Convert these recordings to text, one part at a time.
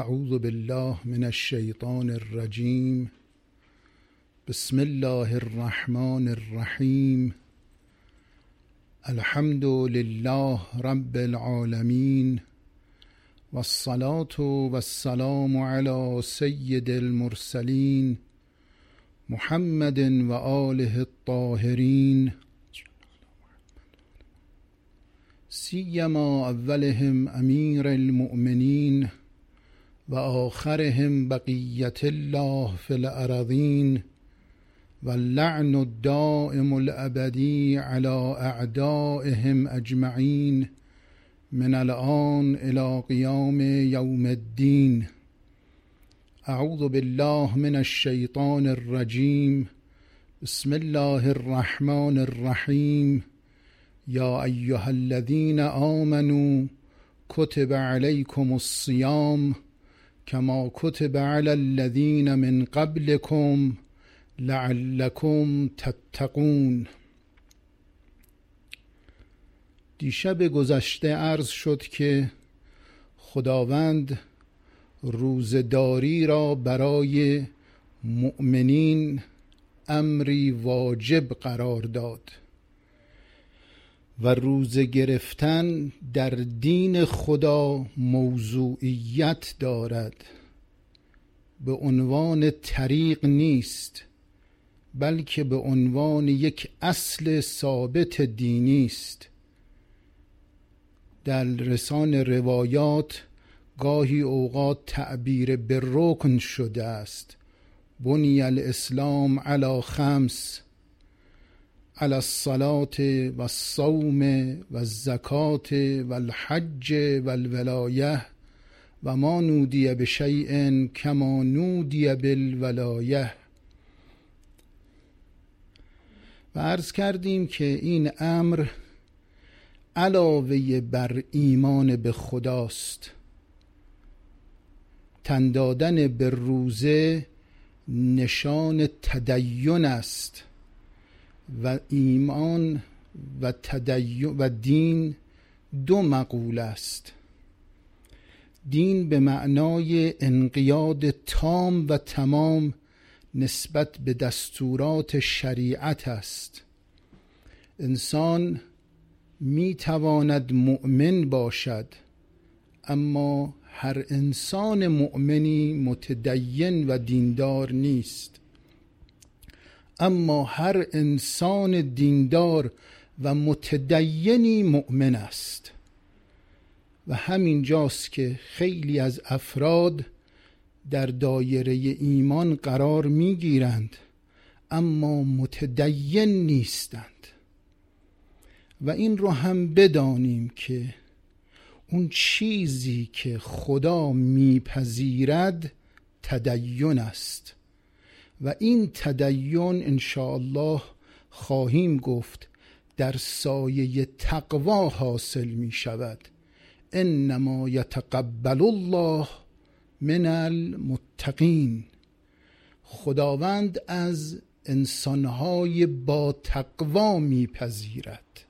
اعوذ بالله من الشیطان الرجیم بسم الله الرحمن الرحیم الحمد لله رب العالمین والصلاة والسلام على سید المرسلین محمد و آله الطاهرین سیما اولهم امیر المؤمنین و آخرهم بقیت الله فی الارضین و اللعن الدائم الابدی علی اعدائهم اجمعین من الان الى قیام یوم الدین. اعوذ بالله من الشیطان الرجیم. بسم الله الرحمن الرحیم. یا ایها الذین آمنوا کتب علیکم الصیام. کما کتب علی الذین من قبلکم لعلکم تتقون. دیشب گذشته عرض شد که خداوند روزداری را برای مؤمنین امری واجب قرار داد. و روزه گرفتن در دین خدا موضوعیت دارد. به عنوان طریق نیست بلکه به عنوان یک اصل ثابت دینی است. در رسان روایات گاهی اوقات تعبیر به رکن شده است. بنی الاسلام علی خمس علی الصلاة و الصوم و الزکاة و الحج و الولایه و ما نودی به شیء کما نودی بالولایه. و عرض کردیم که این امر علاوه بر ایمان به خداست. تن دادن به روزه نشان تدین است. و ایمان و تدین و دین دو مقول است. دین به معنای انقیاد تام و تمام نسبت به دستورات شریعت است. انسان می تواند مؤمن باشد اما هر انسان مؤمنی متدین و دیندار نیست. اما هر انسان دیندار و متدینی مؤمن است. و همین جاست که خیلی از افراد در دایره ایمان قرار می‌گیرند اما متدین نیستند. و این رو هم بدانیم که اون چیزی که خدا میپذیرد تدین است. و این تدین الله خواهیم گفت در سایه تقوا حاصل می شود. انما یتقبل الله من المتقین. خداوند از انسانهای با تقوا میپذیرد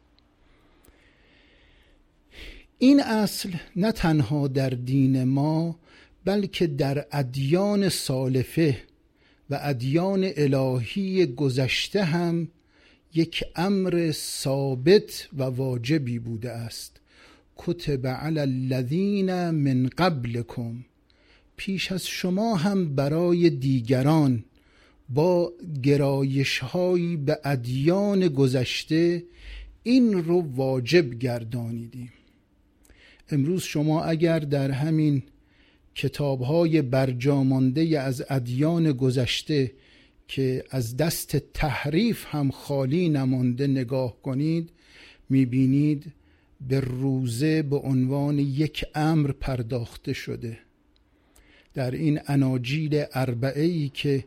این اصل نه تنها در دین ما بلکه در ادیان سالفه و ادیان الهی گذشته هم یک امر ثابت و واجبی بوده است. کتب علی الذین من قبلکم. پیش از شما هم برای دیگران با گرایش هایی به ادیان گذشته این رو واجب گردانیدیم. امروز شما اگر در همین کتاب های برجامانده از ادیان گذشته که از دست تحریف هم خالی نمانده نگاه کنید می‌بینید به روزه به عنوان یک امر پرداخته شده. در این اناجیل اربعه ای که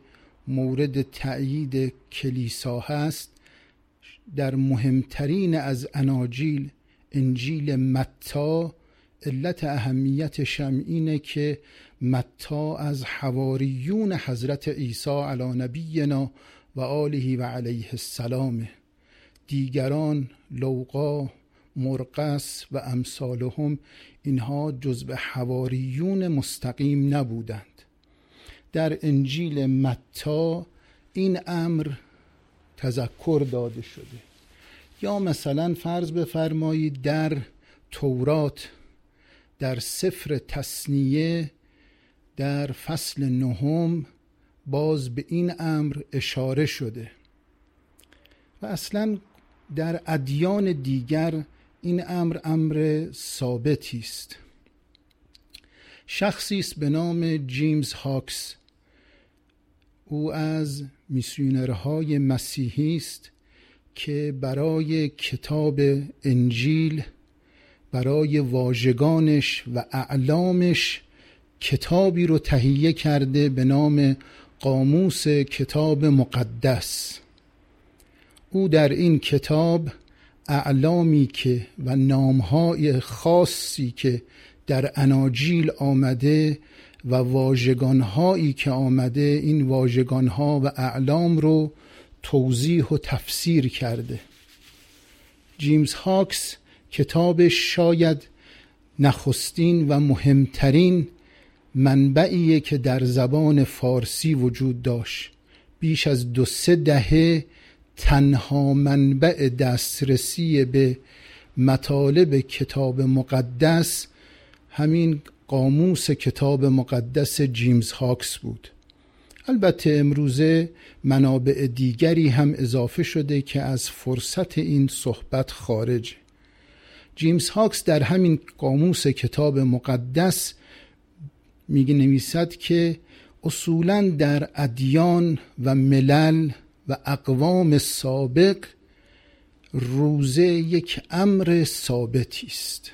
مورد تأیید کلیسا هست در مهمترین از اناجیل انجیل متا علت اهمیت شم اینه که متا از حواریون حضرت عیسی علی نبینا و آله و علیه السلام دیگران لوقا مرقس و امثالهم اینها جزء حواریون مستقیم نبودند. در انجیل متا این امر تذکر داده شده. یا مثلا فرض بفرمایید در تورات در سفر تصنیه در فصل نهم باز به این امر اشاره شده و اصلا در ادیان دیگر این امر امر ثابتی است. شخصی است به نام جیمز هاکس. او از میسیونرهای مسیحی است که برای کتاب انجیل برای واژگانش و اعلامش کتابی رو تهیه کرده به نام قاموس کتاب مقدس. او در این کتاب اعلامی که و نامهای خاصی که در اناجیل آمده و واژگانهایی که آمده این واژگانها و اعلام رو توضیح و تفسیر کرده. جیمز هاکس کتابش شاید نخستین و مهمترین منبعیه که در زبان فارسی وجود داشت. بیش از دو سه دهه تنها منبع دسترسی به مطالب کتاب مقدس همین قاموس کتاب مقدس جیمز هاکس بود. البته امروزه منابع دیگری هم اضافه شده که از فرصت این صحبت خارج جیمز هاکس در همین قاموس کتاب مقدس میگه نویسد که اصولا در ادیان و ملل و اقوام سابق روزه یک امر ثابتی است.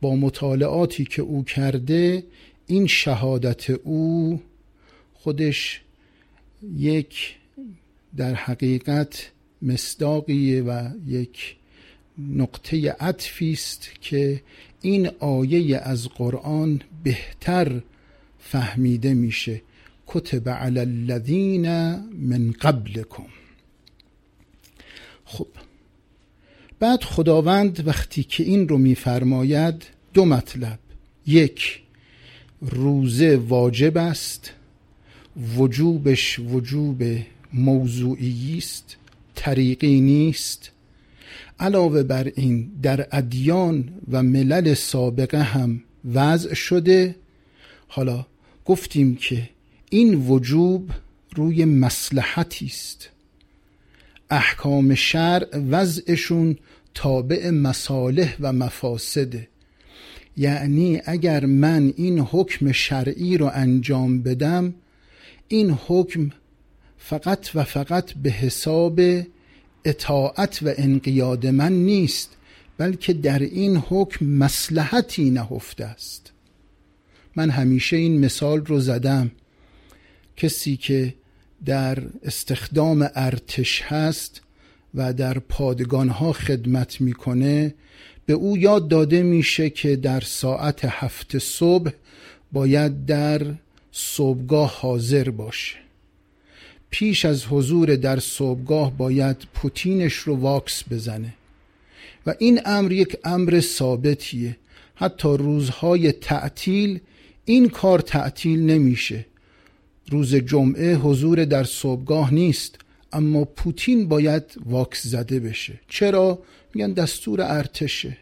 با مطالعاتی که او کرده این شهادت او خودش یک در حقیقت مصداقیه و یک نقطه عطفی است که این آیه از قرآن بهتر فهمیده میشه. کتب علی الذین من قبلکم. خب بعد خداوند وقتی که این رو میفرماید دو مطلب. یک روزه واجب است. وجوبش وجوب موضوعی است طریقی نیست. علاوه بر این در ادیان و ملل سابقه هم وضع شده. حالا گفتیم که این وجوب روی مسلحتی است. احکام شرع وضعشون تابع مصالح و مفاسده یعنی اگر من این حکم شرعی رو انجام بدم این حکم فقط و فقط به حساب اطاعت و انقیاد من نیست بلکه در این حکم مسلحتی نهفته است. من همیشه این مثال رو زدم. کسی که در استخدام ارتش هست و در پادگان ها خدمت می‌کنه به او یاد داده میشه که در ساعت هفت صبح باید در صبحگاه حاضر باشه. پیش از حضور در صبحگاه باید پوتینش رو واکس بزنه. و این امر یک امر ثابتیه. حتی روزهای تعطیل این کار تعطیل نمیشه. روز جمعه حضور در صبحگاه نیست اما پوتین باید واکس زده بشه. چرا؟ میگن دستور ارتشه.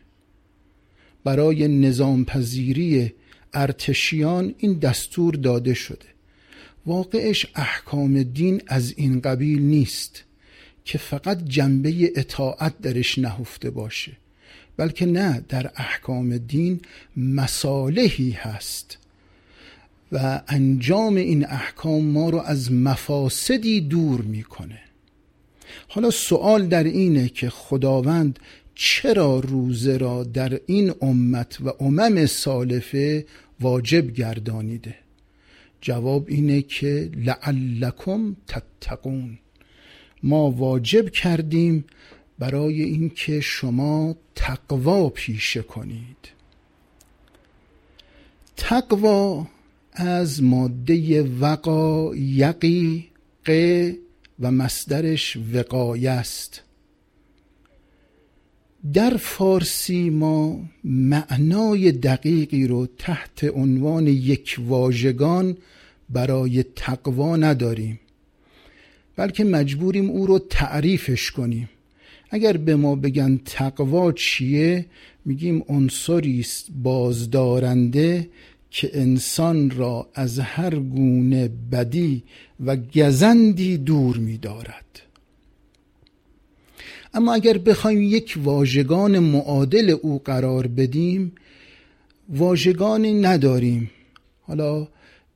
برای نظام پذیری ارتشیان این دستور داده شده. واقعش احکام دین از این قبیل نیست که فقط جنبه اطاعت درش نهفته باشه بلکه نه در احکام دین مصالحی هست. و انجام این احکام ما رو از مفاسدی دور می‌کنه. حالا سوال در اینه که خداوند چرا روزه را در این امت و امم سالفه واجب گردانیده؟ جواب اینه که لعلکم تتقون. ما واجب کردیم برای اینکه شما تقوا پیشه کنید. تقوا از ماده وقا یقی ق و مصدرش وقایه است. در فارسی ما معنای دقیقی رو تحت عنوان یک واژگان برای تقوا نداریم بلکه مجبوریم او رو تعریفش کنیم. اگر به ما بگن تقوا چیه میگیم عنصری است بازدارنده که انسان را از هر گونه بدی و گزندی دور می‌دارد. اما اگر بخوایم یک واژگان معادل او قرار بدیم واژگانی نداریم. حالا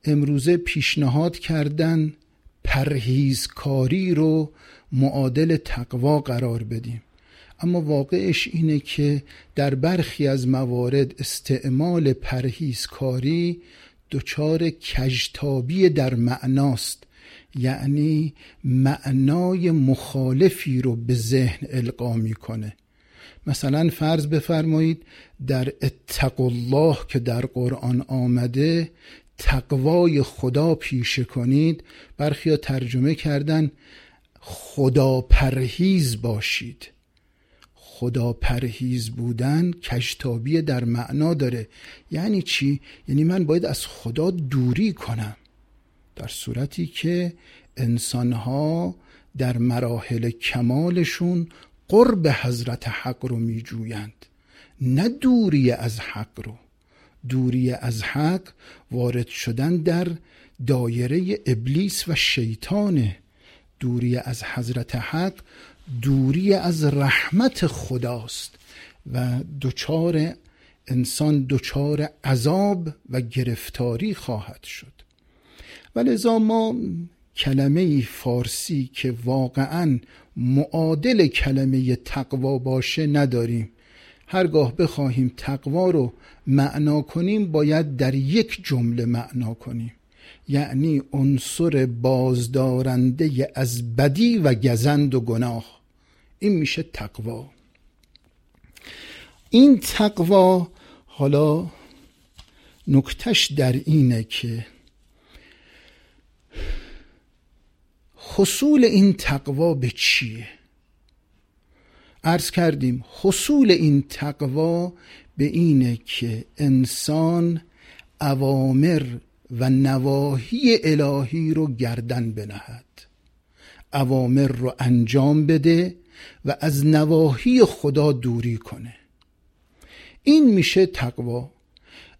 امروزه پیشنهاد کردن پرهیزکاری رو معادل تقوا قرار بدیم. اما واقعش اینه که در برخی از موارد استعمال پرهیزکاری دچار کجتابی در معناست. یعنی معنای مخالفی رو به ذهن القا می‌کنه. مثلا فرض بفرمایید در اتق الله که در قرآن آمده تقوای خدا پیشه کنید برخیا ترجمه کردن خدا پرهیز باشید. خدا پرهیز بودن کشتابی در معنا داره. یعنی چی؟ یعنی من باید از خدا دوری کنم. در صورتی که انسانها در مراحل کمالشون قرب حضرت حق رو می جویند نه دوری از حق رو. دوری از حق وارد شدن در دایره ابلیس و شیطانه. دوری از حضرت حق دوری از رحمت خداست و دچار انسان دچار عذاب و گرفتاری خواهد شد. ولذا ما کلمه فارسی که واقعا معادل کلمه تقوا باشه نداریم. هرگاه بخواهیم تقوا رو معنا کنیم باید در یک جمله معنا کنیم. یعنی عنصر بازدارنده از بدی و گزند و گناه. این میشه تقوا. این تقوا حالا نکتش در اینه که حصول این تقوا به چیه؟ عرض کردیم حصول این تقوا به اینه که انسان اوامر و نواهی الهی رو گردن بنهد. اوامر رو انجام بده و از نواهی خدا دوری کنه. این میشه تقوا.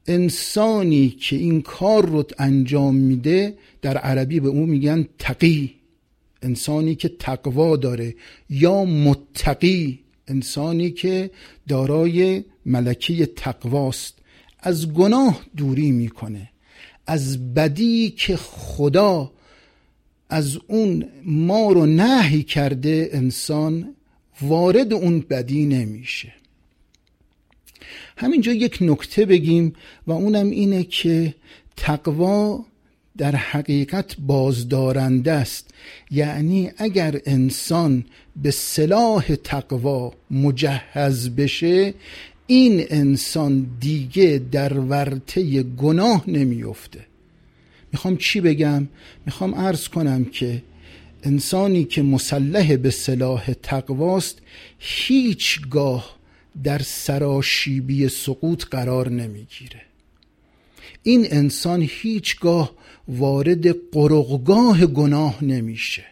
انسانی که این کار رو انجام میده در عربی به اون میگن تقی. انسانی که تقوا داره یا متقی انسانی که دارای ملکه تقواست از گناه دوری می‌کنه از بدی که خدا از اون ما رو نهی کرده انسان وارد اون بدی نمیشه. همینجا یک نکته بگیم و اونم اینه که تقوا در حقیقت بازدارنده است. یعنی اگر انسان به صلاح تقوا مجهز بشه این انسان دیگه در ورطه گناه نمیفته می‌خوام چی بگم؟ می‌خوام عرض کنم که انسانی که مسلح به صلاح تقواست هیچگاه در سراشیبی سقوط قرار نمی‌گیره. این انسان هیچگاه وارد قرقگاه گناه نمیشه.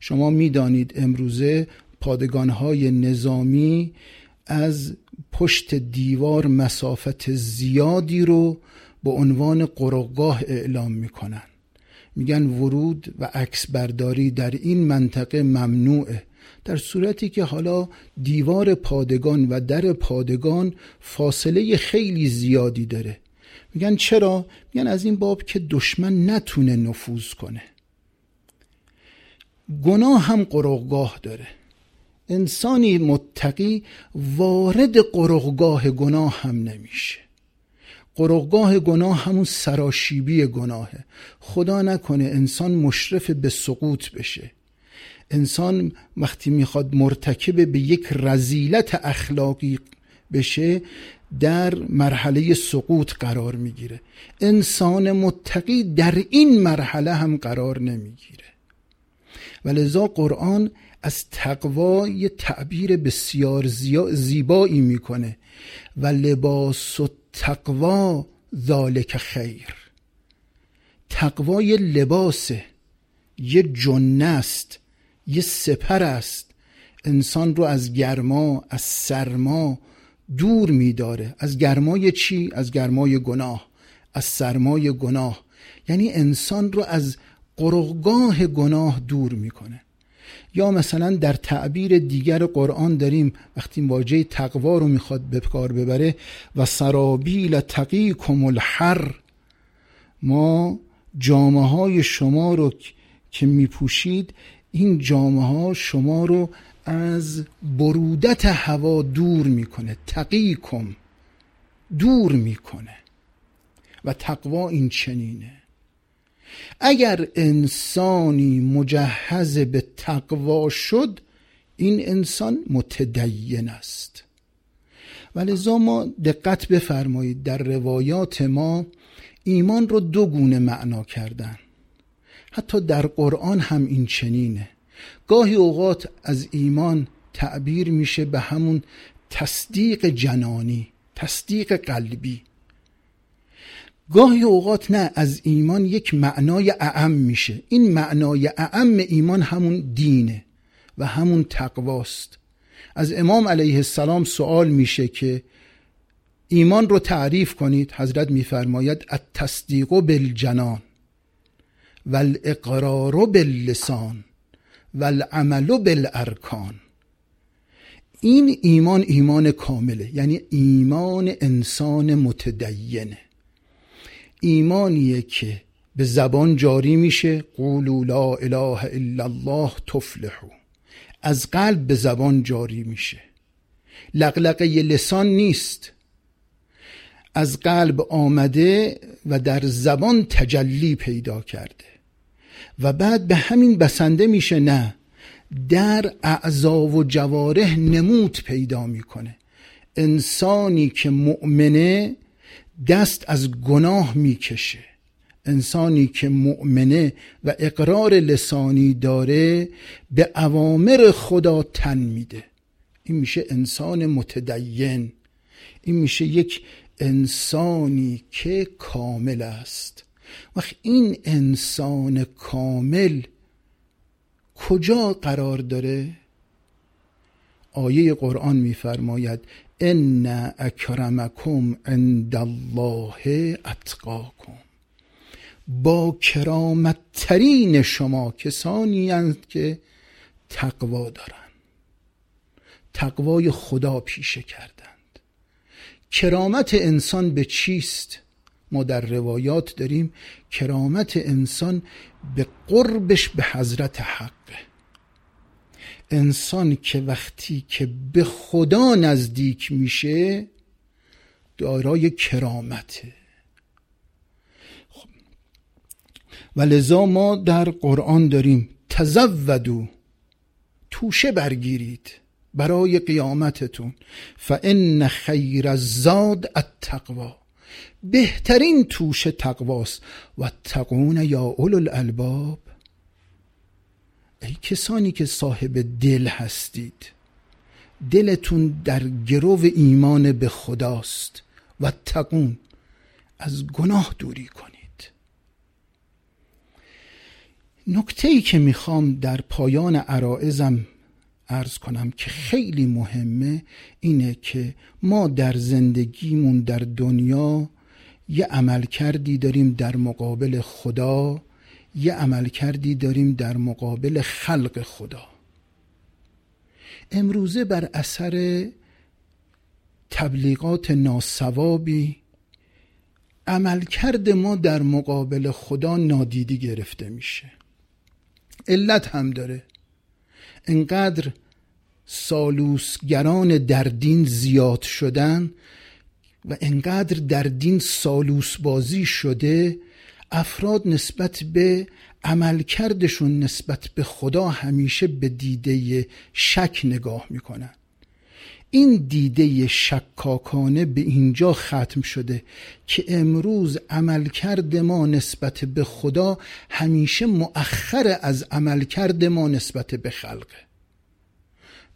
شما می‌دانید امروزه پادگانهای نظامی از پشت دیوار مسافت زیادی رو به عنوان قرقگاه اعلام می‌کنن. میگن ورود و عکس برداری در این منطقه ممنوعه. در صورتی که حالا دیوار پادگان و در پادگان فاصله خیلی زیادی داره. میگن چرا؟ میگن از این باب که دشمن نتونه نفوذ کنه. گناه هم قرقگاه داره. انسانی متقی وارد قرقگاه گناه هم نمیشه. قرقگاه گناه همون سراشیبی گناهه. خدا نکنه انسان مشرف به سقوط بشه. انسان وقتی می‌خواد مرتکب به یک رزیلت اخلاقی بشه در مرحله سقوط قرار می‌گیره. انسان متقی در این مرحله هم قرار نمی‌گیره. و لذا قرآن از تقوا یه تعبیر بسیار زیبایی می‌کنه. و لباس و تقوا ذالک خیر. تقوا یه لباسه یه جنه است یه سپر است. انسان رو از گرما از سرما دور میداره. از گرمای چی؟ از گرمای گناه. از سرمای گناه. یعنی انسان رو از قرقگاه گناه دور می‌کنه. یا مثلا در تعبیر دیگر قرآن داریم وقتی واژه تقوا رو می‌خواد به کار ببره و سرابیل تقیکم الحر. ما جامعه های شما رو که میپوشید این جامعه ها شما رو از برودت هوا دور می‌کنه تقیکم دور می‌کنه و تقوا این چنینه. اگر انسانی مجهز به تقوا شد این انسان متدین است. ولذا ما دقت بفرمایید در روایات ما ایمان رو دو گونه معنا کردن. حتی در قرآن هم این چنینه. گاهی اوقات از ایمان تعبیر میشه به همون تصدیق جنانی تصدیق قلبی. گاهی اوقات نه از ایمان یک معنای اعم میشه. این معنای اعم ایمان همون دینه و همون تقواست. از امام علیه السلام سوال میشه که ایمان رو تعریف کنید. حضرت میفرماید التصدیق بالجنان والاقرار باللسان. والعمل بالارکان. این ایمان ایمان کامله یعنی ایمان انسان متدینه ایمانیه که به زبان جاری میشه قولوا لا اله الا الله تفلحو از قلب به زبان جاری میشه. لقلقه لسان نیست. از قلب آمده و در زبان تجلی پیدا کرده. و بعد به همین بسنده میشه نه در اعضا و جوارح نمود پیدا می‌کنه. انسانی که مؤمنه دست از گناه می‌کشه. انسانی که مؤمنه و اقرار لسانی داره به اوامر خدا تن میده. این میشه انسان متدین. این میشه یک انسانی که کامل است. وقت این انسان کامل کجا قرار داره؟ آیه قرآن میفرماید ان اکرمکم عند الله اتقاکم. با کرامت ترین شما کسانی هستند که تقوا دارند. تقوای خدا پیشه کردند. کرامت انسان به چیست؟ ما در روایات داریم کرامت انسان به قربش به حضرت حقه انسان که وقتی که به خدا نزدیک میشه دارای کرامته. خب. و لذا ما در قرآن داریم تزودو توشه برگیرید برای قیامتتون. فان خیر الزاد التقوا بهترین توشه تقواست. و تقون یا اولو الالباب ای کسانی که صاحب دل هستید دلتون در گرو ایمان به خداست. و تقون از گناه دوری کنید. نکته ای که می‌خوام در پایان عرائزم ارز کنم که خیلی مهمه اینه که ما در زندگیمون در دنیا یه عمل کردی داریم در مقابل خدا یه عمل کردی داریم در مقابل خلق خدا. امروزه بر اثر تبلیغات ناسوابی عملکرد ما در مقابل خدا نادیدی گرفته میشه. علت هم داره. انقدر سالوسگران در دین زیاد شدن و انقدر در دین سالوس بازی شده افراد نسبت به عملکردشون نسبت به خدا همیشه به دیده شک نگاه می‌کنن. این دیده شکاکانه به اینجا ختم شده که امروز عملکرد ما نسبت به خدا همیشه مؤخر از عملکرد ما نسبت به خلقه.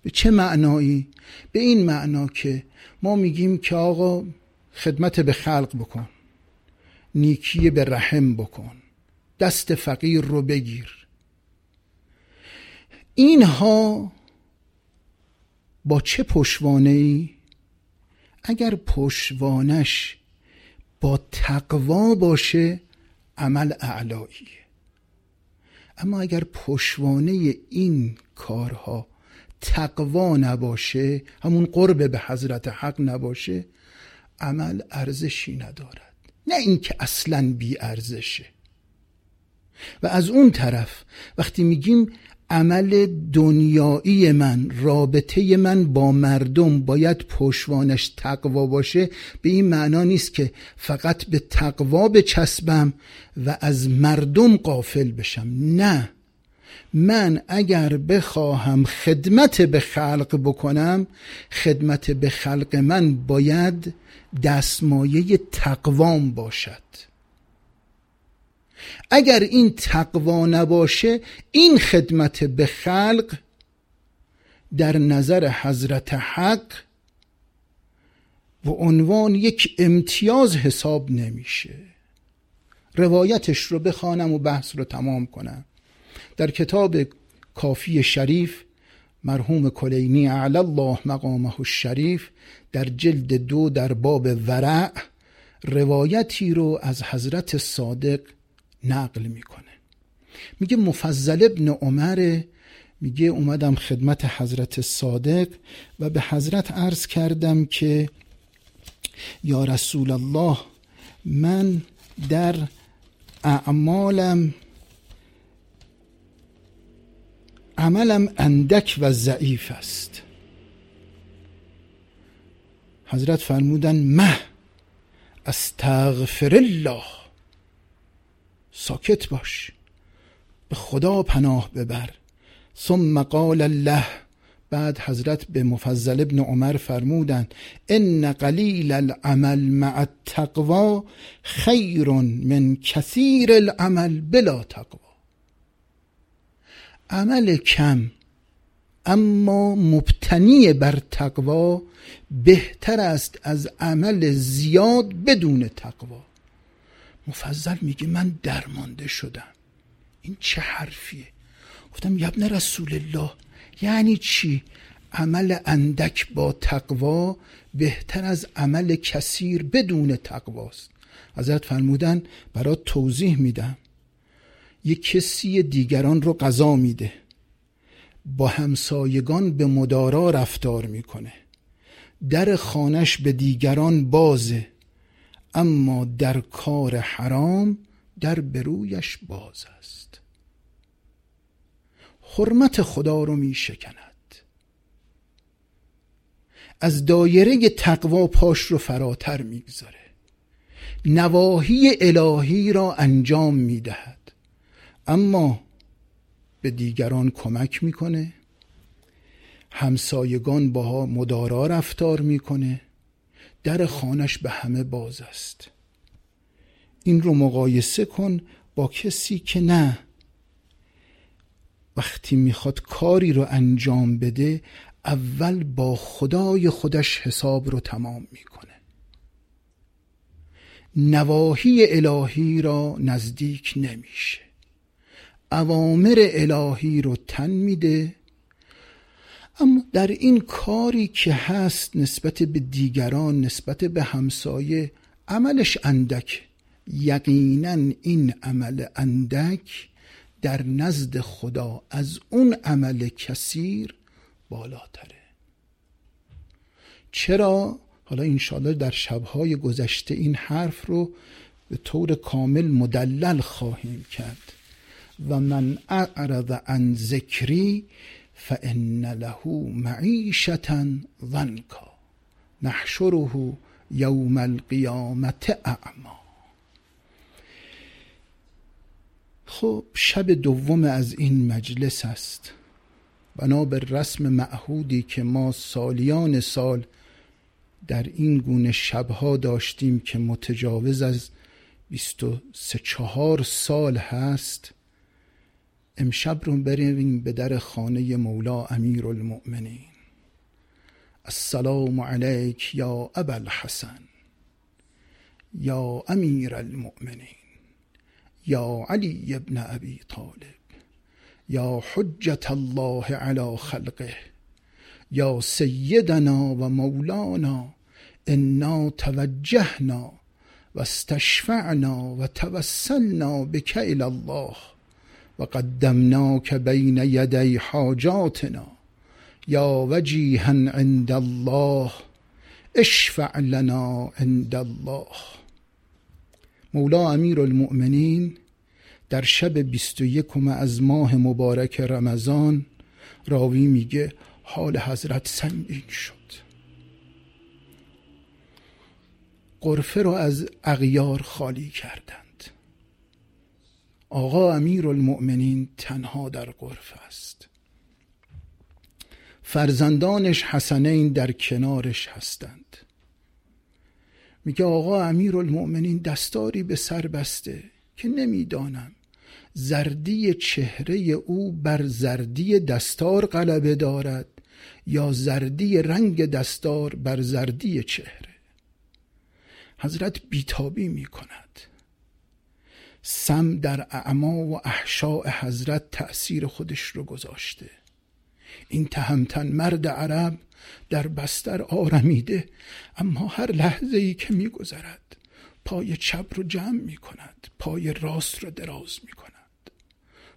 به چه معنایی؟ به این معنا که ما میگیم که آقا خدمت به خلق بکن نیکی به رحم بکن دست فقیر رو بگیر اینها با چه پشوانه ای؟ اگر پشوانش با تقوا باشه عمل اعلایی اما اگر پشوانه این کارها تقوا نباشه همون قرب به حضرت حق نباشه عمل ارزشی ندارد. نه اینکه اصلا بی ارزشه. و از اون طرف وقتی میگیم عمل دنیایی من رابطه من با مردم باید پشوانش تقوا باشه به این معنا نیست که فقط به تقوا بچسبم و از مردم قافل بشم. نه. من اگر بخواهم خدمت به خلق بکنم خدمت به خلق من باید دستمایه تقوام باشد. اگر این تقوا نباشه این خدمت به خلق در نظر حضرت حق و عنوان یک امتیاز حساب نمیشه. روایتش رو بخوانم و بحث رو تمام کنم. در کتاب کافی شریف مرحوم کلینی اعلی الله مقامه الشریف در جلد دو در باب ورع روایتی رو از حضرت صادق نقل می‌کنه. میگه مفضل ابن عمر میگه اومدم خدمت حضرت صادق و به حضرت عرض کردم که یا رسول الله من در اعمالم عملم اندک و ضعیف است. حضرت فرمودن مه استغفر الله ساکت باش به خدا پناه ببر. ثم قال الله بعد حضرت به مفضل ابن عمر فرمودند ان قلیل العمل مع التقوا خیر من کثیر العمل بلا تقوا عمل کم اما مبتنی بر تقوا بهتر است از عمل زیاد بدون تقوا. مفضل میگه من درمانده شدم. این چه حرفیه؟ گفتم یبن رسول الله یعنی چی؟ عمل اندک با تقوا بهتر از عمل کثیر بدون تقواست. حضرت فرمودن برات توضیح میدم. یک کسی دیگران رو قضا میده. با همسایگان به مدارا رفتار می‌کنه. در خانش به دیگران بازه. اما در کار حرام در برویش باز است. حرمت خدا رو می شکند از دایره تقوا پاش رو فراتر می‌گذاره. نواهی الهی را انجام می‌دهد. اما به دیگران کمک می‌کنه. همسایگان باها مدارا رفتار می‌کنه. در خانش به همه باز است. این رو مقایسه کن با کسی که نه. وقتی می‌خواد کاری رو انجام بده اول با خدای خودش حساب رو تمام می‌کنه. نواهی الهی را نزدیک نمیشه. اوامر الهی رو تن میده. اما در این کاری که هست نسبت به دیگران نسبت به همسایه عملش اندک. یقینا این عمل اندک در نزد خدا از اون عمل کثیر بالاتره. چرا؟ حالا انشاءالله در شبهای گذشته این حرف رو به طور کامل مدلل خواهیم کرد. و من اعرض عن ذکری فان له معیشتا ضنکا نحشره یوم القیامت اعما خب شب دوم از این مجلس است. بنا به رسم معهودی که ما سالیان سال در این گونه شبها داشتیم که متجاوز از بیست و سه چهار سال هست امشب رو بریم به در خانه مولا امیر المؤمنین السلام علیک یا ابا الحسن یا امیر المؤمنین یا علی ابن ابی طالب یا حجت الله علی خلقه یا سیدنا و مولانا انا توجهنا و استشفعنا و توسلنا الى الله. و قدمناک بین یدی حاجاتنا یا وجیها عند الله اشفع لنا عند الله. مولا امیر المؤمنین در شب بیست و یکم از ماه مبارک رمضان راوی میگه حال حضرت سنگین شد. قرفه رو از اغیار خالی کردند آقا امیر المؤمنین تنها در قرفه است. فرزندانش حسنین در کنارش هستند. میگه آقا امیر المؤمنین دستاری به سر بسته که نمی‌دانم زردی چهره او بر زردی دستار غلبه دارد یا زردی رنگ دستار بر زردی چهره. حضرت بیتابی می کند سم در اعما و احشاء حضرت تأثیر خودش رو گذاشته. این تهمتن مرد عرب در بستر آرمیده اما هر لحظه ای که میگذرد پای چپ رو جمع می کند پای راست رو دراز می کند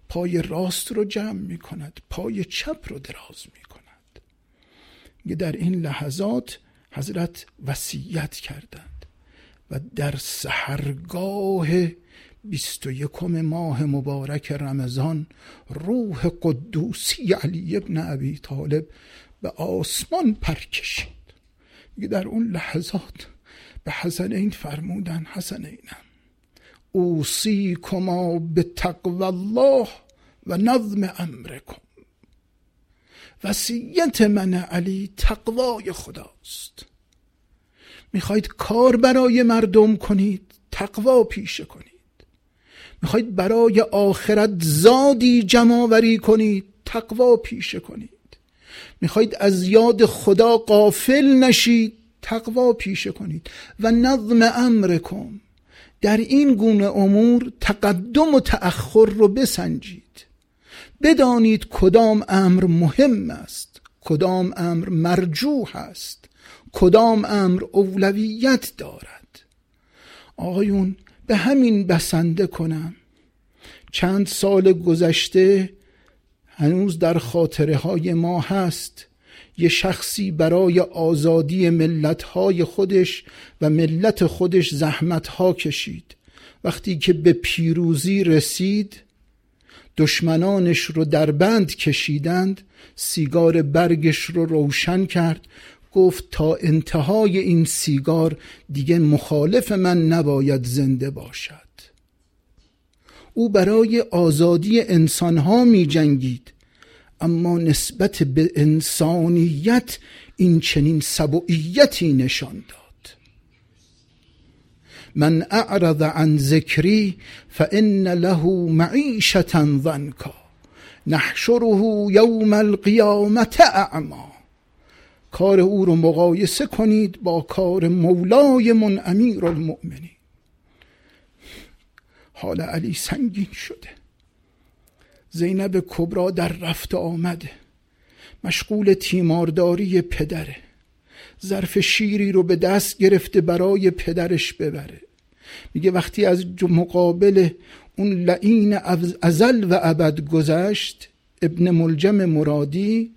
پای راست رو جمع می کند پای چپ رو دراز می کند در این لحظات حضرت وصیت کردند و در سحرگاه بیست و یکم ماه مبارک رمضان روح قدوسی علی ابن ابی طالب به آسمان پر کشید. در اون لحظات به حسنین فرمودن حسنینم اوصیکما به تقوی الله و نظم امرکم. وسیعت من علی تقوای خداست. می‌خواید کار برای مردم کنید تقوا پیشه کنید. می‌خواید برای آخرت زادی جمعوری کنید تقوا پیشه کنید. می‌خواید از یاد خدا قافل نشید تقوا پیشه کنید. و نظم امرکم در این گونه امور تقدم و تأخر رو بسنجید. بدانید کدام امر مهم است کدام امر مرجوح است کدام امر اولویت دارد. آقایون به همین بسنده کنم. چند سال گذشته هنوز در خاطره های ما هست. یه شخصی برای آزادی ملت های خودش و ملت خودش زحمت ها کشید. وقتی که به پیروزی رسید دشمنانش رو در بند کشیدند سیگار برگش رو روشن کرد گفت تا انتهای این سیگار دیگه مخالف من نباید زنده باشد. او برای آزادی انسانها می جنگید اما نسبت به انسانیت این چنین سبوعیتی نشان داد. من اعرض عن ذکری فان له معیشتا ضنکا نحشره یوم القیامت اعما. کار او رو مقایسه کنید با کار مولای من امیر المؤمنین. حال علی سنگین شده. زینب کبرا در رفت آمده مشغول تیمارداری پدره. ظرف شیری رو به دست گرفته برای پدرش ببره. میگه وقتی از مقابل اون لعین ازل و ابد گذشت ابن ملجم مرادی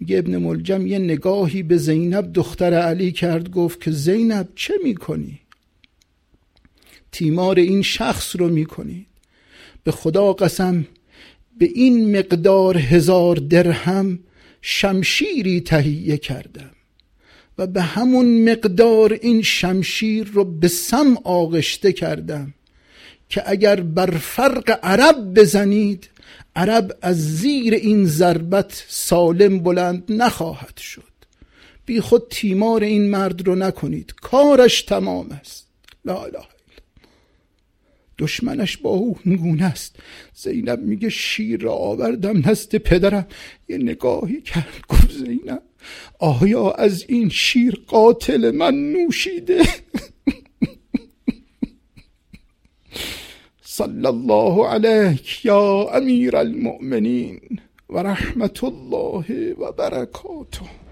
میگه ابن ملجم یه نگاهی به زینب دختر علی کرد گفت که زینب چه می‌کنی؟ تیمار این شخص رو می‌کنی به خدا قسم به این مقدار هزار درهم شمشیری تهیه کردم و به همون مقدار این شمشیر رو به سم آغشته کردم که اگر بر فرق عرب بزنید عرب از زیر این ضربت سالم بلند نخواهد شد. بی خود تیمار این مرد رو نکنید. کارش تمام است. لا اله دشمنش با او گونه است. زینب میگه شیر را آوردم نست پدرم. یه نگاهی کرد. گفت زینب آیا از این شیر قاتل من نوشیده؟ صلی الله علیک یا امیر المؤمنین و رحمت الله و برکاته